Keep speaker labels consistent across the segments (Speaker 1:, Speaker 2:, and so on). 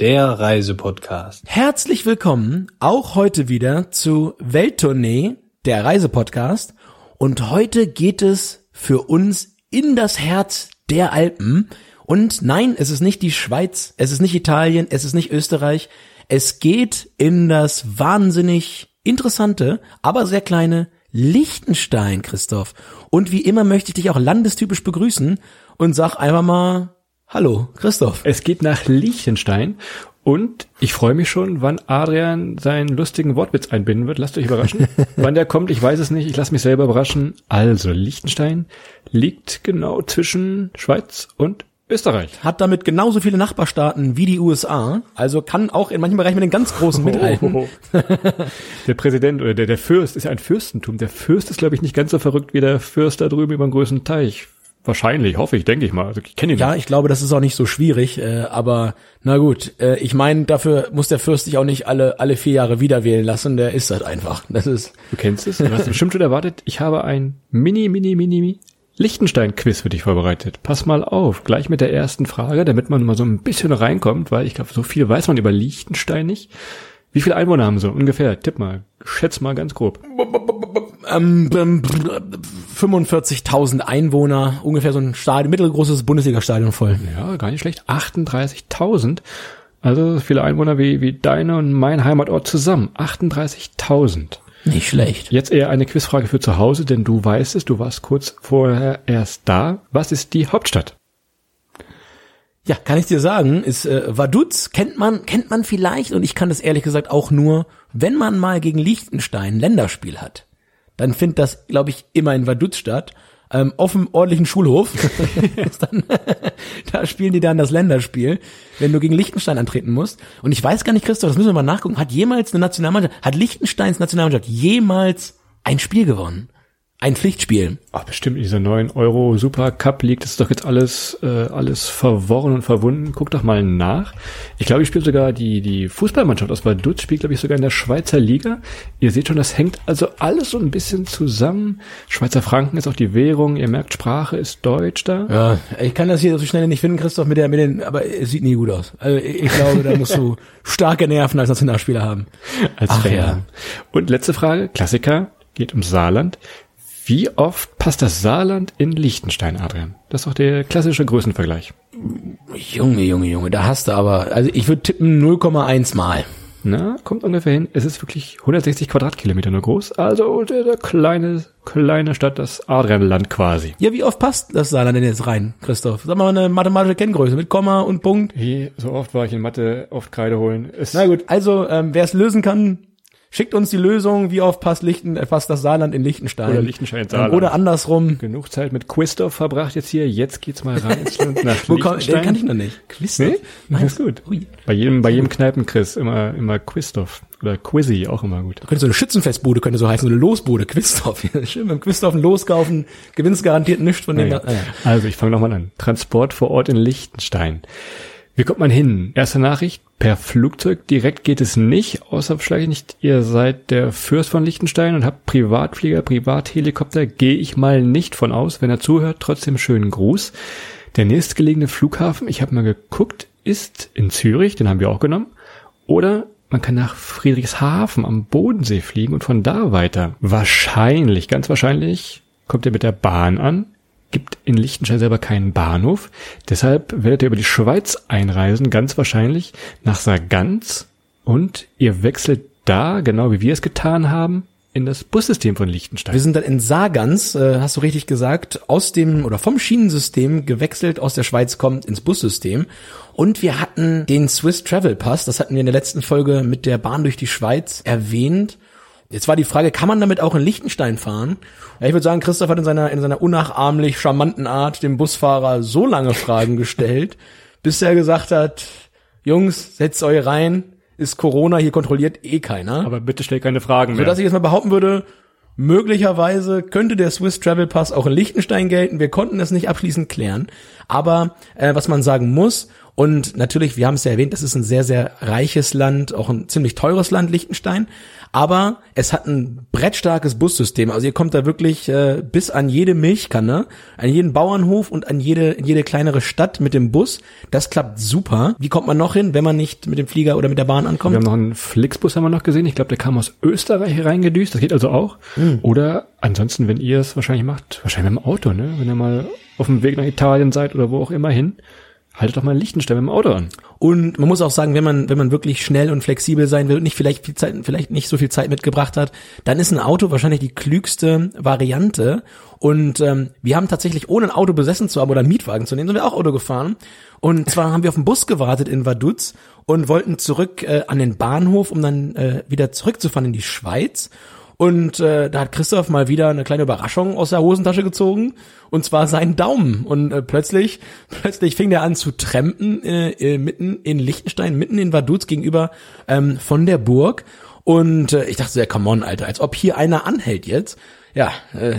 Speaker 1: der Reisepodcast.
Speaker 2: Herzlich willkommen auch heute wieder zu Welttournee, der Reisepodcast. Und heute geht es für uns in das Herz der Alpen. Und nein, es ist nicht die Schweiz, es ist nicht Italien, es ist nicht Österreich. Es geht in das wahnsinnig interessante, aber sehr kleine Liechtenstein, Christoph. Und wie immer möchte ich dich auch landestypisch begrüßen und sag einfach mal Hallo, Christoph.
Speaker 1: Es geht nach Liechtenstein und ich freue mich schon, wann Adrian seinen lustigen Wortwitz einbinden wird. Lasst euch überraschen. wann der kommt, ich weiß es nicht. Ich lasse mich selber überraschen. Also, Liechtenstein liegt genau zwischen Schweiz und Österreich.
Speaker 2: Hat damit genauso viele Nachbarstaaten wie die USA, also kann auch in manchen Bereichen mit den ganz großen mithalten.
Speaker 1: der Präsident oder der, der Fürst ist ja ein Fürstentum. Der Fürst ist, glaube ich, nicht ganz so verrückt wie der Fürst da drüben über den größten Teich. Wahrscheinlich, hoffe ich, denke ich mal. Also ich kenne ihn.
Speaker 2: Ja,
Speaker 1: nicht.
Speaker 2: ich glaube, das ist auch nicht so schwierig. Äh, aber na gut, äh, ich meine, dafür muss der Fürst sich auch nicht alle alle vier Jahre wieder wählen lassen. Der ist halt einfach. Das ist.
Speaker 1: Du kennst es. Du hast bestimmt schon erwartet. Ich habe ein mini mini mini Lichtenstein-Quiz für dich vorbereitet. Pass mal auf, gleich mit der ersten Frage, damit man mal so ein bisschen reinkommt, weil ich glaube, so viel weiß man über Liechtenstein nicht. Wie viele Einwohner haben sie ungefähr? Tipp mal, schätz mal ganz grob.
Speaker 2: Ähm, 45.000 Einwohner, ungefähr so ein Stadion, mittelgroßes Bundesliga-Stadion voll.
Speaker 1: Ja, gar nicht schlecht. 38.000. Also so viele Einwohner wie, wie deine und mein Heimatort zusammen. 38.000.
Speaker 2: Nicht schlecht.
Speaker 1: Jetzt eher eine Quizfrage für zu Hause, denn du weißt es, du warst kurz vorher erst da. Was ist die Hauptstadt?
Speaker 2: Ja, kann ich dir sagen, ist äh, Vaduz kennt man kennt man vielleicht und ich kann das ehrlich gesagt auch nur, wenn man mal gegen Liechtenstein ein Länderspiel hat. Dann findet das, glaube ich, immer in Vaduz statt. Ähm, auf dem ordentlichen Schulhof. dann, da spielen die dann das Länderspiel, wenn du gegen Liechtenstein antreten musst. Und ich weiß gar nicht, Christoph, das müssen wir mal nachgucken. Hat jemals eine Nationalmannschaft, hat Liechtensteins Nationalmannschaft jemals ein Spiel gewonnen? Ein Pflichtspiel.
Speaker 1: Ach, bestimmt in dieser neuen Euro Super Cup League, das ist doch jetzt alles, äh, alles verworren und verwunden. Guck doch mal nach. Ich glaube, ich spiele sogar die, die Fußballmannschaft aus Vaduz, spielt, glaube ich, sogar in der Schweizer Liga. Ihr seht schon, das hängt also alles so ein bisschen zusammen. Schweizer Franken ist auch die Währung. Ihr merkt, Sprache ist Deutsch da.
Speaker 2: Ja, ich kann das hier so schnell nicht finden, Christoph, mit der, mit den, aber es sieht nie gut aus. Also ich glaube, da musst du starke Nerven als Nationalspieler haben.
Speaker 1: Als
Speaker 2: Ach,
Speaker 1: Fan.
Speaker 2: ja.
Speaker 1: Und letzte Frage, Klassiker, geht um Saarland. Wie oft passt das Saarland in Liechtenstein, Adrian? Das ist doch der klassische Größenvergleich.
Speaker 2: Junge, Junge, Junge, da hast du aber, also ich würde tippen 0,1 mal.
Speaker 1: Na, kommt ungefähr hin. Es ist wirklich 160 Quadratkilometer nur groß. Also der kleine, kleine Stadt, das Adrianland quasi.
Speaker 2: Ja, wie oft passt das Saarland denn jetzt rein, Christoph? Sag mal eine mathematische Kenngröße mit Komma und Punkt.
Speaker 1: Hey, so oft war ich in Mathe, oft Kreide holen. Es,
Speaker 2: Na gut, also ähm, wer es lösen kann, schickt uns die Lösung, wie oft passt, Lichten, äh, passt das Saarland in Liechtenstein.
Speaker 1: Oder Liechtenstein in Saarland.
Speaker 2: Oder andersrum.
Speaker 1: Genug Zeit mit Quistorf verbracht jetzt hier. Jetzt geht's mal rein ins Land nach
Speaker 2: Wo kann,
Speaker 1: Liechtenstein.
Speaker 2: den kann ich noch nicht. Quiz.
Speaker 1: Nee? Ist gut.
Speaker 2: Ui.
Speaker 1: Bei jedem, bei jedem Kneipenquiz immer, immer Quistorf. Oder Quizzy, auch immer gut.
Speaker 2: Könnte so eine Schützenfestbude, könnte so heißen, so eine Losbude, Quizstoff. Schön mit dem Quizstoff ein Los kaufen, gewinnst garantiert nichts von den,
Speaker 1: Naja.
Speaker 2: ah, ja.
Speaker 1: Also ich fange nochmal an. Transport vor Ort in Liechtenstein. Wie kommt man hin? Erste Nachricht, per Flugzeug direkt geht es nicht, außer vielleicht nicht, ihr seid der Fürst von Liechtenstein und habt Privatflieger, Privathelikopter, gehe ich mal nicht von aus. Wenn er zuhört, trotzdem schönen Gruß. Der nächstgelegene Flughafen, ich habe mal geguckt, ist in Zürich, den haben wir auch genommen. Oder man kann nach Friedrichshafen am Bodensee fliegen und von da weiter. Wahrscheinlich, ganz wahrscheinlich, kommt ihr mit der Bahn an, gibt in Liechtenstein selber keinen Bahnhof. Deshalb werdet ihr über die Schweiz einreisen, ganz wahrscheinlich nach Sargans. Und ihr wechselt da, genau wie wir es getan haben, in das Bussystem von Liechtenstein.
Speaker 2: Wir sind dann in Sargans, äh, hast du richtig gesagt, aus dem oder vom Schienensystem gewechselt, aus der Schweiz kommt ins Bussystem. Und wir hatten den Swiss Travel Pass, das hatten wir in der letzten Folge mit der Bahn durch die Schweiz erwähnt. Jetzt war die Frage, kann man damit auch in Liechtenstein fahren? Ja, ich würde sagen, Christoph hat in seiner, in seiner unnachahmlich charmanten Art dem Busfahrer so lange Fragen gestellt, bis er gesagt hat, Jungs, setzt euch rein, ist Corona, hier kontrolliert eh keiner.
Speaker 1: Aber bitte stell keine Fragen mehr.
Speaker 2: Sodass ich jetzt mal behaupten würde, möglicherweise könnte der Swiss Travel Pass auch in Liechtenstein gelten. Wir konnten es nicht abschließend klären. Aber äh, was man sagen muss, und natürlich, wir haben es ja erwähnt, das ist ein sehr, sehr reiches Land, auch ein ziemlich teures Land, Liechtenstein. Aber es hat ein brettstarkes Bussystem. Also ihr kommt da wirklich äh, bis an jede Milchkanne, an jeden Bauernhof und an jede, jede kleinere Stadt mit dem Bus. Das klappt super. Wie kommt man noch hin, wenn man nicht mit dem Flieger oder mit der Bahn ankommt?
Speaker 1: Wir haben noch einen Flixbus haben wir noch gesehen. Ich glaube, der kam aus Österreich reingedüst. Das geht also auch.
Speaker 2: Hm.
Speaker 1: Oder ansonsten, wenn ihr es wahrscheinlich macht, wahrscheinlich mit dem Auto, ne? Wenn ihr mal auf dem Weg nach Italien seid oder wo auch immer hin, haltet doch mal in Liechtenstein mit dem Auto an.
Speaker 2: Und man muss auch sagen, wenn man, wenn man wirklich schnell und flexibel sein will und nicht vielleicht viel Zeit, vielleicht nicht so viel Zeit mitgebracht hat, dann ist ein Auto wahrscheinlich die klügste Variante. Und ähm, wir haben tatsächlich, ohne ein Auto besessen zu haben oder einen Mietwagen zu nehmen, sind wir auch Auto gefahren. Und zwar haben wir auf den Bus gewartet in Vaduz und wollten zurück äh, an den Bahnhof, um dann äh, wieder zurückzufahren in die Schweiz. Und äh, da hat Christoph mal wieder eine kleine Überraschung aus der Hosentasche gezogen, und zwar seinen Daumen. Und äh, plötzlich, plötzlich fing der an zu trampen äh, äh, mitten in Liechtenstein, mitten in Vaduz gegenüber ähm, von der Burg. Und äh, ich dachte so, ja, come on, Alter, als ob hier einer anhält jetzt. Ja, äh,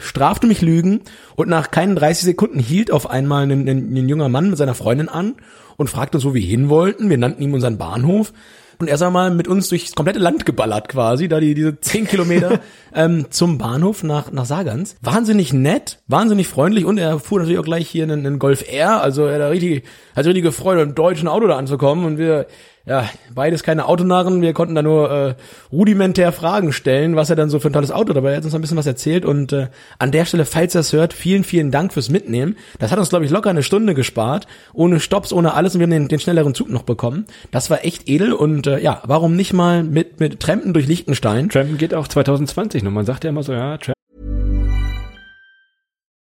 Speaker 2: strafte mich Lügen und nach keinen 30 Sekunden hielt auf einmal ein, ein, ein junger Mann mit seiner Freundin an und fragte uns, wo wir hin wollten. Wir nannten ihm unseren Bahnhof und er ist einmal mit uns durchs komplette Land geballert quasi, da die diese zehn Kilometer ähm, zum Bahnhof nach nach Sagans. Wahnsinnig nett, wahnsinnig freundlich und er fuhr natürlich auch gleich hier einen, einen Golf R, also er hat richtig, hat richtige Freude, im deutschen Auto da anzukommen und wir ja, beides keine Autonarren, wir konnten da nur äh, rudimentär Fragen stellen, was er dann so für ein tolles Auto dabei hat, er uns ein bisschen was erzählt und äh, an der Stelle, falls er es hört, vielen, vielen Dank fürs Mitnehmen. Das hat uns, glaube ich, locker eine Stunde gespart, ohne Stops, ohne alles und wir haben den, den schnelleren Zug noch bekommen. Das war echt edel und äh, ja, warum nicht mal mit, mit Trampen durch Liechtenstein?
Speaker 1: Trampen geht auch 2020 noch. Man sagt ja immer so, ja, Trampen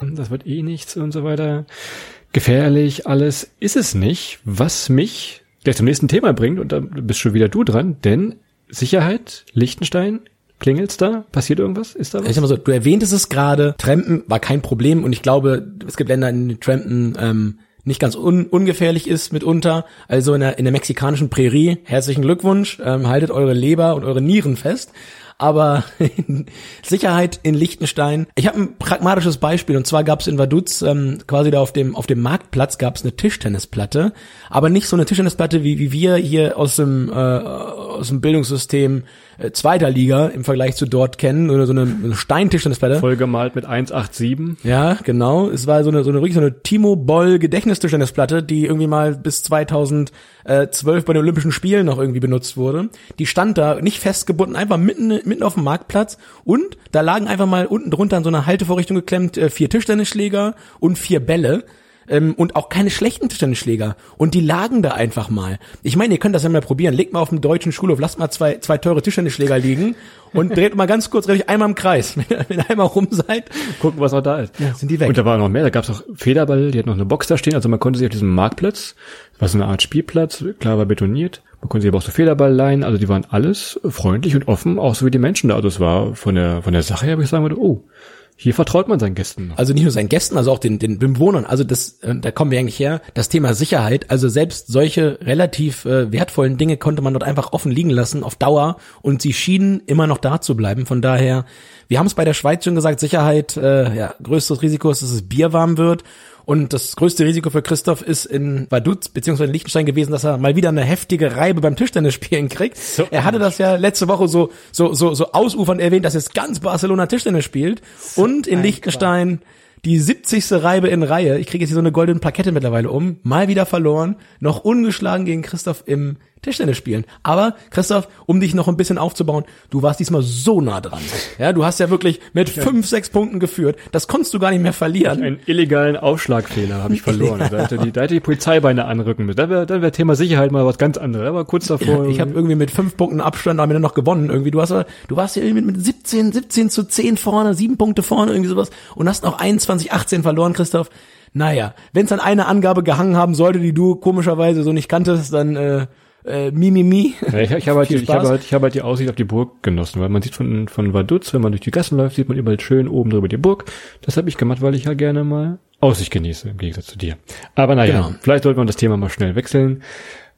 Speaker 1: Das wird eh nichts und so weiter. Gefährlich, alles ist es nicht, was mich gleich zum nächsten Thema bringt und da bist schon wieder du dran, denn Sicherheit, Liechtenstein, klingelt's da? Passiert irgendwas? Ist da
Speaker 2: Ich
Speaker 1: was?
Speaker 2: sag mal so, du erwähntest es gerade, Trampen war kein Problem und ich glaube, es gibt Länder, in denen Trampen ähm, nicht ganz un ungefährlich ist mitunter. Also in der, in der mexikanischen Prärie, herzlichen Glückwunsch, ähm, haltet eure Leber und eure Nieren fest. Aber Sicherheit in Liechtenstein. Ich habe ein pragmatisches Beispiel und zwar gab es in Vaduz ähm, quasi da auf dem auf dem Marktplatz gab es eine Tischtennisplatte, aber nicht so eine Tischtennisplatte wie wie wir hier aus dem äh, aus dem Bildungssystem äh, zweiter Liga im Vergleich zu dort kennen oder so eine, eine Steintischtennisplatte.
Speaker 1: Vollgemalt mit 187.
Speaker 2: Ja, genau. Es war so eine, so eine wirklich so eine Timo Boll Gedächtnistischtennisplatte, die irgendwie mal bis 2012 bei den Olympischen Spielen noch irgendwie benutzt wurde. Die stand da nicht festgebunden, einfach mitten, mitten auf dem Marktplatz und da lagen einfach mal unten drunter an so einer Haltevorrichtung geklemmt äh, vier Tischtennisschläger und vier Bälle. Ähm, und auch keine schlechten Tischtennisschläger. Und die lagen da einfach mal. Ich meine, ihr könnt das ja mal probieren. Legt mal auf dem deutschen Schulhof, lasst mal zwei, zwei teure Tischtennisschläger liegen und dreht mal ganz kurz, euch einmal im Kreis. Wenn ihr, wenn ihr einmal rum seid,
Speaker 1: Gucken, was auch da ist.
Speaker 2: Ja, sind die weg.
Speaker 1: Und da war noch mehr. Da gab's auch Federball, die hat noch eine Box da stehen. Also man konnte sich auf diesem Marktplatz, das war so eine Art Spielplatz, klar war betoniert. Man konnte sich aber auch so Federball leihen. Also die waren alles freundlich und offen, auch so wie die Menschen da. Also es war von der, von der Sache her, würde ich sagen, würde, oh, Hier vertraut man seinen Gästen.
Speaker 2: Also nicht nur seinen Gästen, also auch den, den Bewohnern. Also das, äh, da kommen wir eigentlich her. Das Thema Sicherheit. Also selbst solche relativ äh, wertvollen Dinge konnte man dort einfach offen liegen lassen auf Dauer und sie schienen immer noch da zu bleiben. Von daher, wir haben es bei der Schweiz schon gesagt, Sicherheit, äh, ja, größtes Risiko ist, dass es Bier warm wird. Und das größte Risiko für Christoph ist in Vaduz beziehungsweise in Liechtenstein gewesen, dass er mal wieder eine heftige Reibe beim Tischtennisspielen kriegt. er hatte das ja letzte Woche so so so so ausufernd erwähnt, dass jetzt ganz Barcelona Tischtennis spielt und in Liechtenstein die 70. Reibe in Reihe. Ich kriege jetzt hier so eine goldene Plakette mittlerweile um. Mal wieder verloren, noch ungeschlagen gegen Christoph im Tischtennis spielen. Aber Christoph, um dich noch ein bisschen aufzubauen, du warst diesmal so nah dran. Ja, du hast ja wirklich mit fünf, sechs Punkten geführt. Das konntest du gar nicht mehr verlieren.
Speaker 1: Einen illegalen Aufschlagfehler habe ich verloren. Da hätte die, da hätte die Polizeibeine anrücken müssen. Dann wäre dann wär Thema Sicherheit mal was ganz anderes. Aber kurz davor.
Speaker 2: Ich habe irgendwie mit fünf Punkten Abstand am Ende noch gewonnen. Irgendwie, du hast du warst ja irgendwie mit 17, 17 zu 10 vorne, sieben Punkte vorne, irgendwie sowas und hast noch 21, 18 verloren, Christoph. Naja, wenn es an einer Angabe gehangen haben sollte, die du komischerweise so nicht kanntest, dann äh, äh, mi, mi, mi.
Speaker 1: Ja, ich, ich habe halt, ich
Speaker 2: Spaß.
Speaker 1: halt, ich habe halt die Aussicht auf die Burg genossen, weil man sieht von, von Vaduz, wenn man durch die Gassen läuft, sieht man überall schön oben drüber die Burg. Das habe ich gemacht, weil ich ja gerne mal Aussicht genieße, im Gegensatz zu dir. Aber naja,
Speaker 2: Genau.
Speaker 1: vielleicht sollte man das Thema mal schnell wechseln.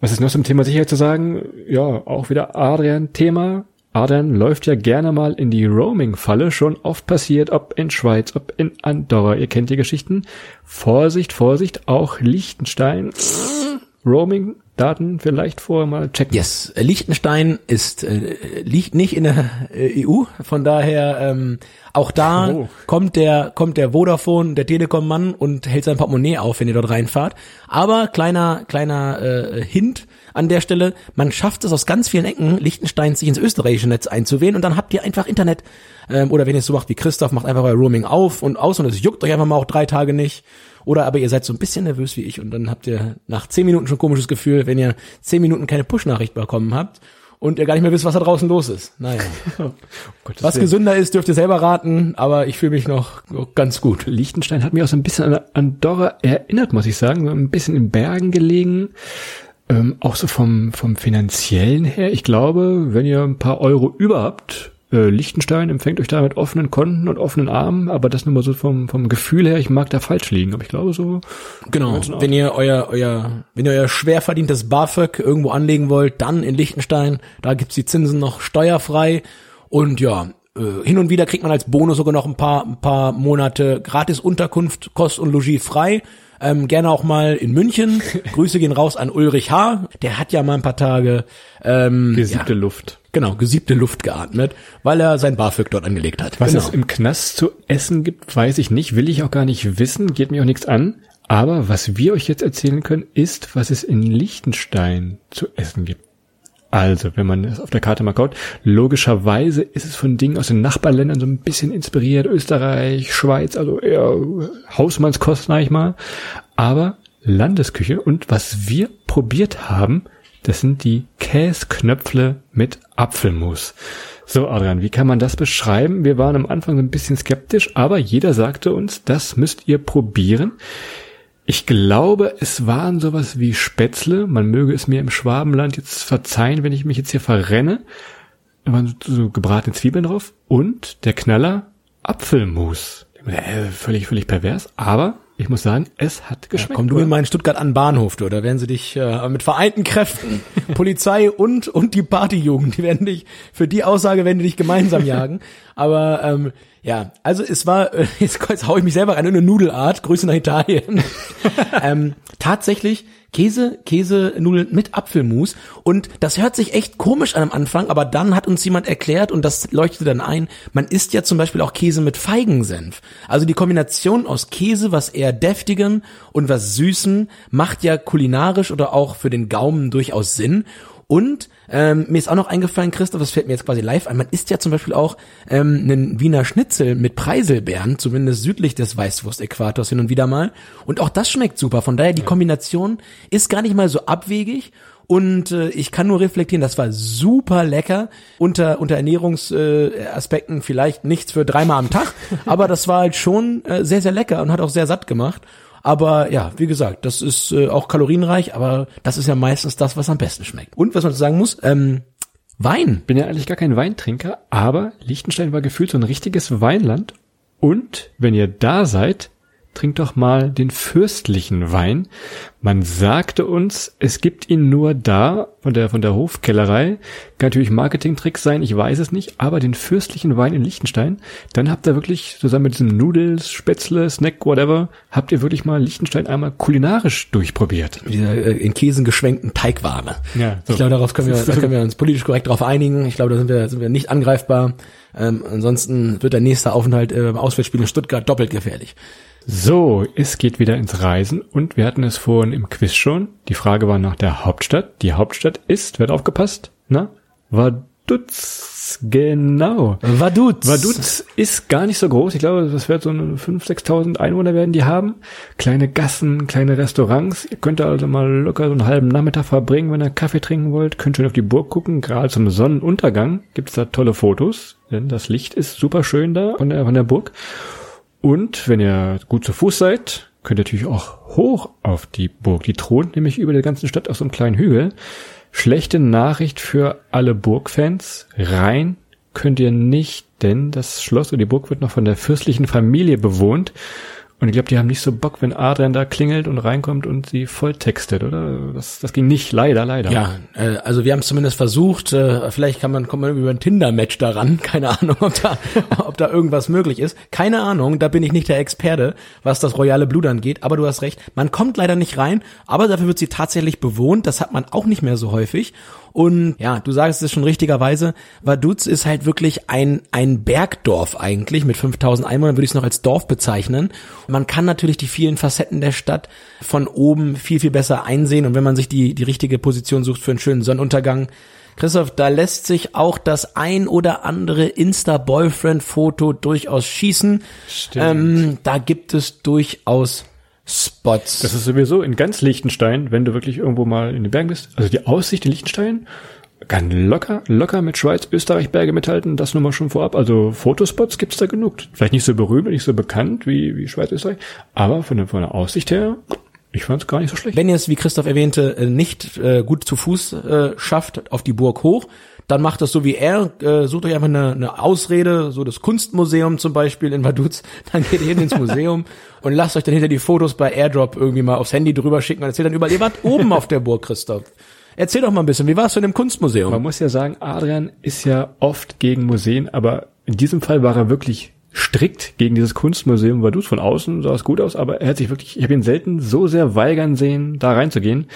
Speaker 1: Was ist noch zum Thema Sicherheit zu sagen? Ja, auch wieder Adrian-Thema. Adrian läuft ja gerne mal in die Roaming-Falle, schon oft passiert, ob in Schweiz, ob in Andorra. Ihr kennt die Geschichten. Vorsicht, Vorsicht, auch Liechtenstein. Roaming-Daten vielleicht vorher mal checken.
Speaker 2: Yes, Liechtenstein ist äh, liegt nicht in der äh, EU, von daher ähm, auch da
Speaker 1: Oh.
Speaker 2: kommt der kommt der Vodafone, der Telekom Mann und hält sein Portemonnaie auf, wenn ihr dort reinfahrt. Aber kleiner kleiner äh, Hint an der Stelle, man schafft es aus ganz vielen Ecken Liechtenstein sich ins österreichische Netz einzuwählen und dann habt ihr einfach Internet. Ähm, oder wenn ihr es so macht wie Christoph, macht einfach euer Roaming auf und aus und es juckt euch einfach mal auch drei Tage nicht. Oder aber ihr seid so ein bisschen nervös wie ich und dann habt ihr nach zehn Minuten schon ein komisches Gefühl, wenn ihr zehn Minuten keine Push-Nachricht bekommen habt und ihr gar nicht mehr wisst, was da draußen los ist. Naja.
Speaker 1: Gottes
Speaker 2: Was gesünder ist, dürft ihr selber raten, aber ich fühle mich noch ganz gut.
Speaker 1: Liechtenstein hat mich auch so ein bisschen an Andorra erinnert, muss ich sagen. Ein bisschen in Bergen gelegen. Ähm, auch so vom, vom finanziellen her. Ich glaube, wenn ihr ein paar Euro über habt, äh, Liechtenstein empfängt euch da mit offenen Konten und offenen Armen, aber das nur mal so vom, vom Gefühl her, ich mag da falsch liegen, aber ich glaube so,
Speaker 2: Genau. Wenn ihr euer, euer, wenn ihr euer schwer verdientes BAföG irgendwo anlegen wollt, dann in Liechtenstein. Da gibt's die Zinsen noch steuerfrei. Und ja, äh, hin und wieder kriegt man als Bonus sogar noch ein paar, ein paar Monate gratis Unterkunft, Kost und Logis frei. Ähm, gerne auch mal in München. Grüße gehen raus an Ulrich H. Der hat ja mal ein paar Tage ähm,
Speaker 1: gesiebte
Speaker 2: ja,
Speaker 1: Luft.
Speaker 2: Genau gesiebte Luft geatmet, weil er sein BAföG dort angelegt hat.
Speaker 1: Was
Speaker 2: genau.
Speaker 1: es im Knast zu essen gibt, weiß ich nicht, will ich auch gar nicht wissen, geht mir auch nichts an. Aber was wir euch jetzt erzählen können, ist, was es in Liechtenstein zu essen gibt. Also, wenn man es auf der Karte mal kaut, logischerweise ist es von Dingen aus den Nachbarländern so ein bisschen inspiriert, Österreich, Schweiz, also eher Hausmannskost, sag ich mal. Aber Landesküche und was wir probiert haben, das sind die Käsknöpfle mit Apfelmus. So, Adrian, wie kann man das beschreiben? Wir waren am Anfang ein bisschen skeptisch, aber jeder sagte uns, das müsst ihr probieren. Ich glaube, es waren sowas wie Spätzle. Man möge es mir im Schwabenland jetzt verzeihen, wenn ich mich jetzt hier verrenne. Da waren so, gebratene Zwiebeln drauf und der Knaller Apfelmus. Völlig, völlig pervers, aber ich muss sagen, es hat geschmeckt.
Speaker 2: Komm du in meinen Stuttgart an den Bahnhof, du, da werden sie dich äh, mit vereinten Kräften, Polizei und und die Partyjugend, die werden dich für die Aussage werden die dich gemeinsam jagen. Aber ähm, ja, also es war äh, jetzt, jetzt hau ich mich selber rein in eine Nudelart. Grüße nach Italien. ähm, tatsächlich Käse, Käsenudeln mit Apfelmus und das hört sich echt komisch an am Anfang, aber dann hat uns jemand erklärt und das leuchtete dann ein, man isst ja zum Beispiel auch Käse mit Feigensenf. Also die Kombination aus Käse, was eher deftigem und was süßem, macht ja kulinarisch oder auch für den Gaumen durchaus Sinn. Und ähm, mir ist auch noch eingefallen, Christoph, das fällt mir jetzt quasi live ein, man isst ja zum Beispiel auch ähm, einen Wiener Schnitzel mit Preiselbeeren, zumindest südlich des Weißwurst-Äquators hin und wieder mal. Und auch das schmeckt super. Von daher, die Kombination ist gar nicht mal so abwegig. Und äh, ich kann nur reflektieren, das war super lecker. Unter, unter Ernährungsaspekten äh, Aspekten vielleicht nichts für dreimal am Tag, aber das war halt schon äh, sehr, sehr lecker und hat auch sehr satt gemacht. Aber ja, wie gesagt, das ist äh, auch kalorienreich, aber das ist ja meistens das, was am besten schmeckt. Und was man sagen muss, ähm, Wein.
Speaker 1: bin ja eigentlich gar kein Weintrinker, aber Liechtenstein war gefühlt so ein richtiges Weinland. Und wenn ihr da seid, trinkt doch mal den fürstlichen Wein. Man sagte uns, es gibt ihn nur da von der, von der Hofkellerei. Kann natürlich Marketingtricks sein, ich weiß es nicht, aber den fürstlichen Wein in Liechtenstein, dann habt ihr wirklich zusammen mit diesem Nudels, Spätzle, Snack, whatever, habt ihr wirklich mal Liechtenstein einmal kulinarisch durchprobiert.
Speaker 2: Diese äh, in Käsen geschwenkten Teigware.
Speaker 1: Ja, so.
Speaker 2: Ich glaube, darauf können wir, da können wir uns politisch korrekt darauf einigen. Ich glaube, da sind wir, sind wir nicht angreifbar. Ähm, ansonsten wird der nächste Aufenthalt äh, im Auswärtsspiel in Stuttgart doppelt gefährlich.
Speaker 1: So, es geht wieder ins Reisen und wir hatten es vorhin im Quiz schon. Die Frage war nach der Hauptstadt. Die Hauptstadt ist, hat aufgepasst? Na? Vaduz, genau.
Speaker 2: Vaduz.
Speaker 1: Vaduz ist gar nicht so groß. Ich glaube, das wird so 5.000, 6.000 Einwohner werden die haben. Kleine Gassen, kleine Restaurants. Ihr könnt also mal locker so einen halben Nachmittag verbringen, wenn ihr Kaffee trinken wollt. Könnt schön auf die Burg gucken. Gerade zum Sonnenuntergang gibt's da tolle Fotos, denn das Licht ist super schön da von der, von der Burg. Und wenn ihr gut zu Fuß seid, könnt ihr natürlich auch hoch auf die Burg. Die thront nämlich über der ganzen Stadt auf so einem kleinen Hügel. Schlechte Nachricht für alle Burgfans. Rein könnt ihr nicht, denn das Schloss und die Burg wird noch von der fürstlichen Familie bewohnt. Und ich glaube, die haben nicht so Bock, wenn Adrian da klingelt und reinkommt und sie volltextet, oder? Das, das ging nicht, leider, leider.
Speaker 2: Ja, äh, also wir haben es zumindest versucht. Äh, vielleicht kann man kommt man über ein Tinder-Match daran. Keine Ahnung, ob da, ob da irgendwas möglich ist. Keine Ahnung. Da bin ich nicht der Experte, was das royale Blut angeht. Aber du hast recht. Man kommt leider nicht rein. Aber dafür wird sie tatsächlich bewohnt. Das hat man auch nicht mehr so häufig. Und ja, du sagst es schon richtigerweise, Vaduz ist halt wirklich ein, ein Bergdorf eigentlich. Mit 5000 Einwohnern würde ich es noch als Dorf bezeichnen. Man kann natürlich die vielen Facetten der Stadt von oben viel, viel besser einsehen. Und wenn man sich die, die richtige Position sucht für einen schönen Sonnenuntergang, Christoph, da lässt sich auch das ein oder andere Insta-Boyfriend-Foto durchaus schießen.
Speaker 1: Stimmt.
Speaker 2: Ähm, da gibt es durchaus Spots.
Speaker 1: Das ist sowieso in ganz Liechtenstein, wenn du wirklich irgendwo mal in den Bergen bist. Also die Aussicht in Liechtenstein kann locker, locker mit Schweiz, Österreich Berge mithalten. Das nur mal schon vorab. Also Fotospots gibt's da genug. Vielleicht nicht so berühmt, nicht so bekannt wie, wie Schweiz, Österreich. Aber von von der Aussicht her, ich fand's gar nicht so schlecht.
Speaker 2: Wenn ihr es, wie Christoph erwähnte, äh, nicht äh, gut zu Fuß äh, schafft, auf die Burg hoch, dann macht das so wie er, äh, sucht euch einfach eine, eine Ausrede, so das Kunstmuseum zum Beispiel in Vaduz, dann geht ihr hin ins Museum und lasst euch dann hinter die Fotos bei Airdrop irgendwie mal aufs Handy drüber schicken und erzählt dann überall, ihr wart oben auf der Burg, Christoph. Erzähl doch mal ein bisschen, wie warst du in dem Kunstmuseum?
Speaker 1: Man muss ja sagen, Adrian ist ja oft gegen Museen, aber in diesem Fall war er wirklich strikt gegen dieses Kunstmuseum Vaduz. Von außen sah es gut aus, aber er hat sich wirklich, ich habe ihn selten so sehr weigern sehen, da reinzugehen.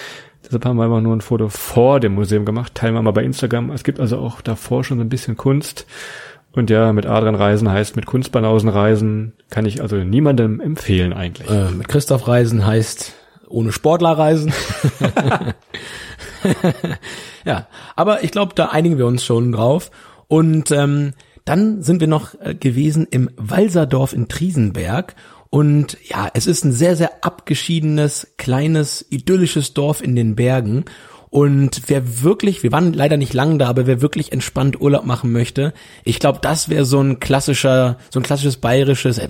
Speaker 1: Deshalb haben wir einfach nur ein Foto vor dem Museum gemacht, teilen wir mal bei Instagram. Es gibt also auch davor schon so ein bisschen Kunst. Und ja, mit Adrian Reisen heißt mit Kunstbanausen reisen, kann ich also niemandem empfehlen eigentlich.
Speaker 2: Äh, mit Christoph reisen heißt ohne Sportler reisen. ja, aber ich glaube, da einigen wir uns schon drauf. Und ähm, dann sind wir noch äh, gewesen im Walserdorf in Triesenberg. Und ja, es ist ein sehr, sehr abgeschiedenes, kleines, idyllisches Dorf in den Bergen. Und wer wirklich, wir waren leider nicht lang da, aber wer wirklich entspannt Urlaub machen möchte, ich glaube, das wäre so ein klassischer, so ein klassisches bayerisches, äh,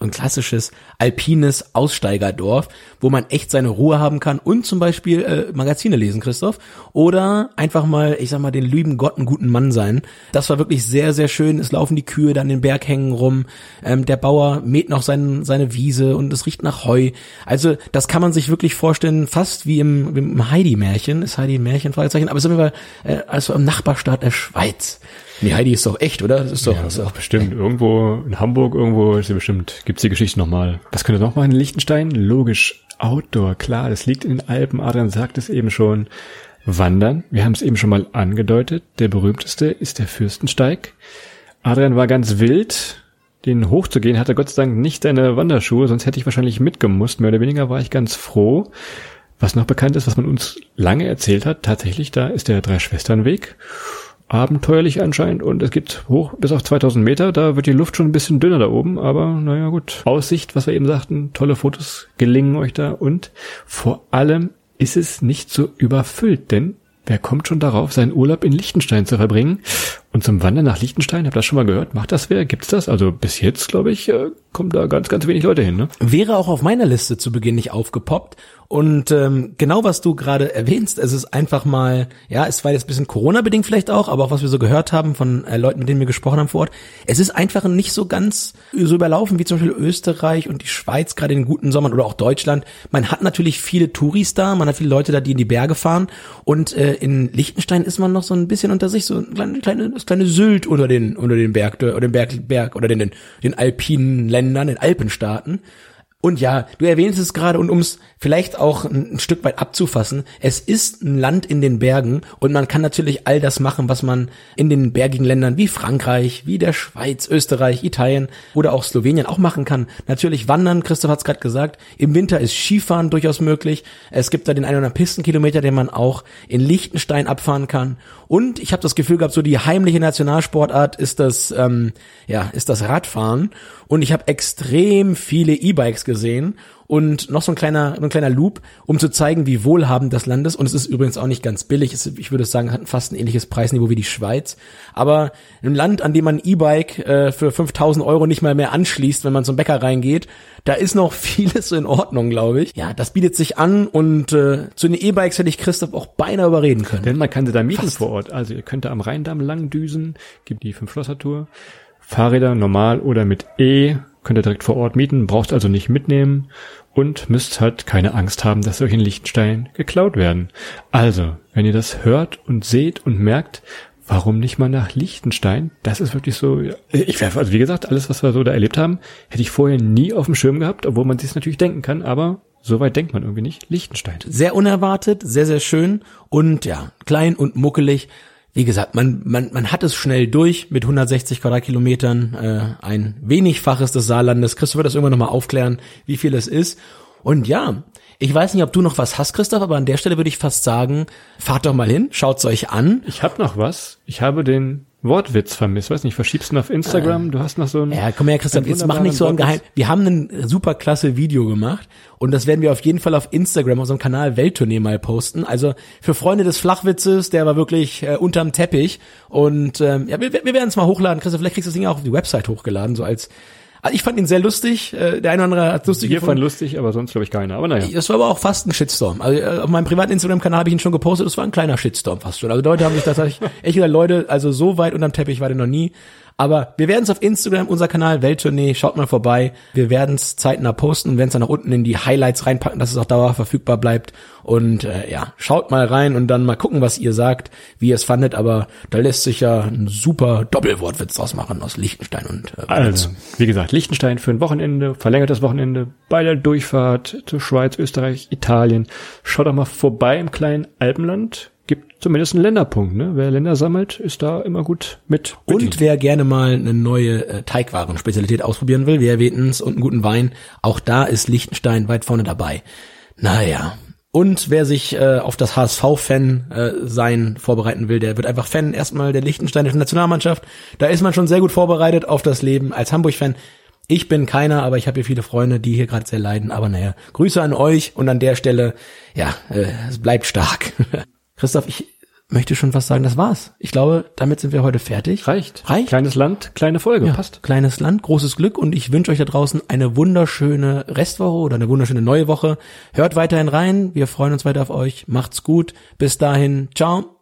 Speaker 2: ein klassisches alpines Aussteigerdorf, wo man echt seine Ruhe haben kann und zum Beispiel äh, Magazine lesen, Christoph, oder einfach mal, ich sag mal, den lieben Gott einen guten Mann sein. Das war wirklich sehr, sehr schön. Es laufen die Kühe da an den Berghängen rum. Ähm, der Bauer mäht noch sein, seine Wiese und es riecht nach Heu. Also das kann man sich wirklich vorstellen, fast wie im, im Heidi-Märchen. Heidi ein Märchen? Fragezeichen. Aber es ist immer äh, also im Nachbarstaat der Schweiz. Nee, Heidi ist doch echt, oder? Das ist doch,
Speaker 1: Ja,
Speaker 2: das ist doch
Speaker 1: bestimmt. Irgendwo in Hamburg, irgendwo ist sie bestimmt, gibt's die Geschichte nochmal. Was könnte noch mal in Liechtenstein? Logisch. Outdoor, klar, das liegt in den Alpen. Adrian sagt es eben schon. Wandern, wir haben es eben schon mal angedeutet. Der berühmteste ist der Fürstensteig. Adrian war ganz wild. Den hochzugehen hatte Gott sei Dank nicht seine Wanderschuhe, sonst hätte ich wahrscheinlich mitgemusst. Mehr oder weniger war ich ganz froh. Was noch bekannt ist, was man uns lange erzählt hat, tatsächlich, da ist der Drei-Schwestern-Weg abenteuerlich anscheinend und es gibt hoch bis auf 2000 Meter, da wird die Luft schon ein bisschen dünner da oben, aber naja gut. Aussicht, was wir eben sagten, tolle Fotos gelingen euch da und vor allem ist es nicht so überfüllt, denn wer kommt schon darauf, seinen Urlaub in Liechtenstein zu verbringen? Und zum Wandern nach Liechtenstein, habt ihr das schon mal gehört? Macht das wer? Gibt's das? Also bis jetzt, glaube ich, äh, kommen da ganz, ganz wenig Leute hin, ne?
Speaker 2: Wäre auch auf meiner Liste zu Beginn nicht aufgepoppt. Und ähm, genau was du gerade erwähnst, es ist einfach mal, ja, es war jetzt ein bisschen Corona-bedingt vielleicht auch, aber auch was wir so gehört haben von äh, Leuten, mit denen wir gesprochen haben vor Ort, es ist einfach nicht so ganz so überlaufen wie zum Beispiel Österreich und die Schweiz gerade in den guten Sommern oder auch Deutschland. Man hat natürlich viele Touris da, man hat viele Leute da, die in die Berge fahren und äh, in Liechtenstein ist man noch so ein bisschen unter sich, so ein kleine, kleine, das kleine Sylt unter den unter den Berg oder den Berg, Berg oder den, den alpinen Ländern, den Alpenstaaten. Und ja, du erwähnst es gerade und um es vielleicht auch ein, ein, Stück weit abzufassen, es ist ein Land in den Bergen und man kann natürlich all das machen, was man in den bergigen Ländern wie Frankreich, wie der Schweiz, Österreich, Italien oder auch Slowenien auch machen kann. Natürlich wandern, Christoph hat es gerade gesagt, im Winter ist Skifahren durchaus möglich. Es gibt da den 100 Pistenkilometer, den man auch in Liechtenstein abfahren kann. Und ich habe das Gefühl gehabt, so die heimliche Nationalsportart ist das, ähm, ja, ist das Radfahren. Und ich habe extrem viele E-Bikes gesehen und noch so ein kleiner, ein kleiner Loop, um zu zeigen, wie wohlhabend das Land ist. Und es ist übrigens auch nicht ganz billig. Ich würde sagen, hat fast ein ähnliches Preisniveau wie die Schweiz. Aber ein Land, an dem man E-Bike äh, für 5000 Euro nicht mal mehr anschließt, wenn man zum Bäcker reingeht, da ist noch vieles in Ordnung, glaube ich. Ja, das bietet sich an und äh, zu den E-Bikes hätte ich Christoph auch beinahe überreden können.
Speaker 1: Denn man kann sie da mieten Fast. vor Ort. Also ihr könnt da am Rheindamm lang düsen, gibt die Fünf-Schlosser-Tour. Fahrräder normal oder mit E könnt ihr direkt vor Ort mieten, braucht also nicht mitnehmen und müsst halt keine Angst haben, dass euch in Liechtenstein geklaut werden. Also, wenn ihr das hört und seht und merkt, warum nicht mal nach Liechtenstein? Das ist wirklich so, ich werfe, also wie gesagt, alles, was wir so da erlebt haben, hätte ich vorher nie auf dem Schirm gehabt, obwohl man sich natürlich denken kann, aber so weit denkt man irgendwie nicht. Liechtenstein.
Speaker 2: Sehr unerwartet, sehr, sehr schön und ja, klein und muckelig wie gesagt, man, man, man hat es schnell durch mit 160 Quadratkilometern, äh, ein wenigfaches des Saarlandes. Christoph wird das irgendwann nochmal aufklären, wie viel es ist. Und ja, ich weiß nicht, ob du noch was hast, Christoph, aber an der Stelle würde ich fast sagen, fahrt doch mal hin, schaut's euch an.
Speaker 1: Ich habe noch was. Ich habe den Wortwitz vermisst. Weiß nicht, verschiebst du ihn auf Instagram? Äh, du hast noch so ein.
Speaker 2: Ja, komm her, Christian, jetzt mach nicht so ein Geheim. Wir haben ein super klasse Video gemacht und das werden wir auf jeden Fall auf Instagram, auf unserem Kanal Welttournee mal posten. Also für Freunde des Flachwitzes, der war wirklich äh, unterm Teppich und ähm, ja, wir, wir werden es mal hochladen. Christoph, vielleicht kriegst du das Ding auch auf die Website hochgeladen, so als also ich fand ihn sehr lustig. Äh, der eine oder andere hat lustig
Speaker 1: Wir gefunden. fand lustig, aber sonst glaube ich keiner. Aber naja.
Speaker 2: Das war aber auch fast ein Shitstorm. Also äh, auf meinem privaten Instagram-Kanal habe ich ihn schon gepostet. Das war ein kleiner Shitstorm fast schon. Also Leute haben sich tatsächlich echt gesagt, Leute, also so weit unterm Teppich war der noch nie. Aber wir werden es auf Instagram, unser Kanal Welttournee, schaut mal vorbei. Wir werden es zeitnah posten und werden es dann nach unten in die Highlights reinpacken, dass es auch dauerhaft verfügbar bleibt. Und äh, ja, schaut mal rein und dann mal gucken, was ihr sagt, wie ihr es fandet. Aber da lässt sich ja ein super Doppelwortwitz draus machen aus Liechtenstein und
Speaker 1: äh, Also, wie gesagt, Liechtenstein für ein Wochenende, verlängertes Wochenende bei der Durchfahrt zur Schweiz, Österreich, Italien. Schaut doch mal vorbei im kleinen Alpenland zumindest einen Länderpunkt. Ne? Wer Länder sammelt, ist da immer gut mit.
Speaker 2: Bedient. Und wer gerne mal eine neue äh, Teigwaren-Spezialität ausprobieren will, wir erwähnten es, und einen guten Wein, auch da ist Liechtenstein weit vorne dabei. Naja. Und wer sich äh, auf das HSV-Fan äh, sein vorbereiten will, der wird einfach Fan erstmal der liechtensteinischen Nationalmannschaft. Da ist man schon sehr gut vorbereitet auf das Leben als Hamburg-Fan. Ich bin keiner, aber ich habe hier viele Freunde, die hier gerade sehr leiden. Aber naja, Grüße an euch und an der Stelle, ja, äh, es bleibt stark. Christoph, ich möchte schon fast sagen, das war's. Ich glaube, damit sind wir heute fertig.
Speaker 1: Reicht. Reicht. Kleines Land, kleine Folge,
Speaker 2: ja,
Speaker 1: passt.
Speaker 2: Kleines Land, großes Glück und ich wünsche euch da draußen eine wunderschöne Restwoche oder eine wunderschöne neue Woche. Hört weiterhin rein, wir freuen uns weiter auf euch. Macht's gut. Bis dahin, ciao.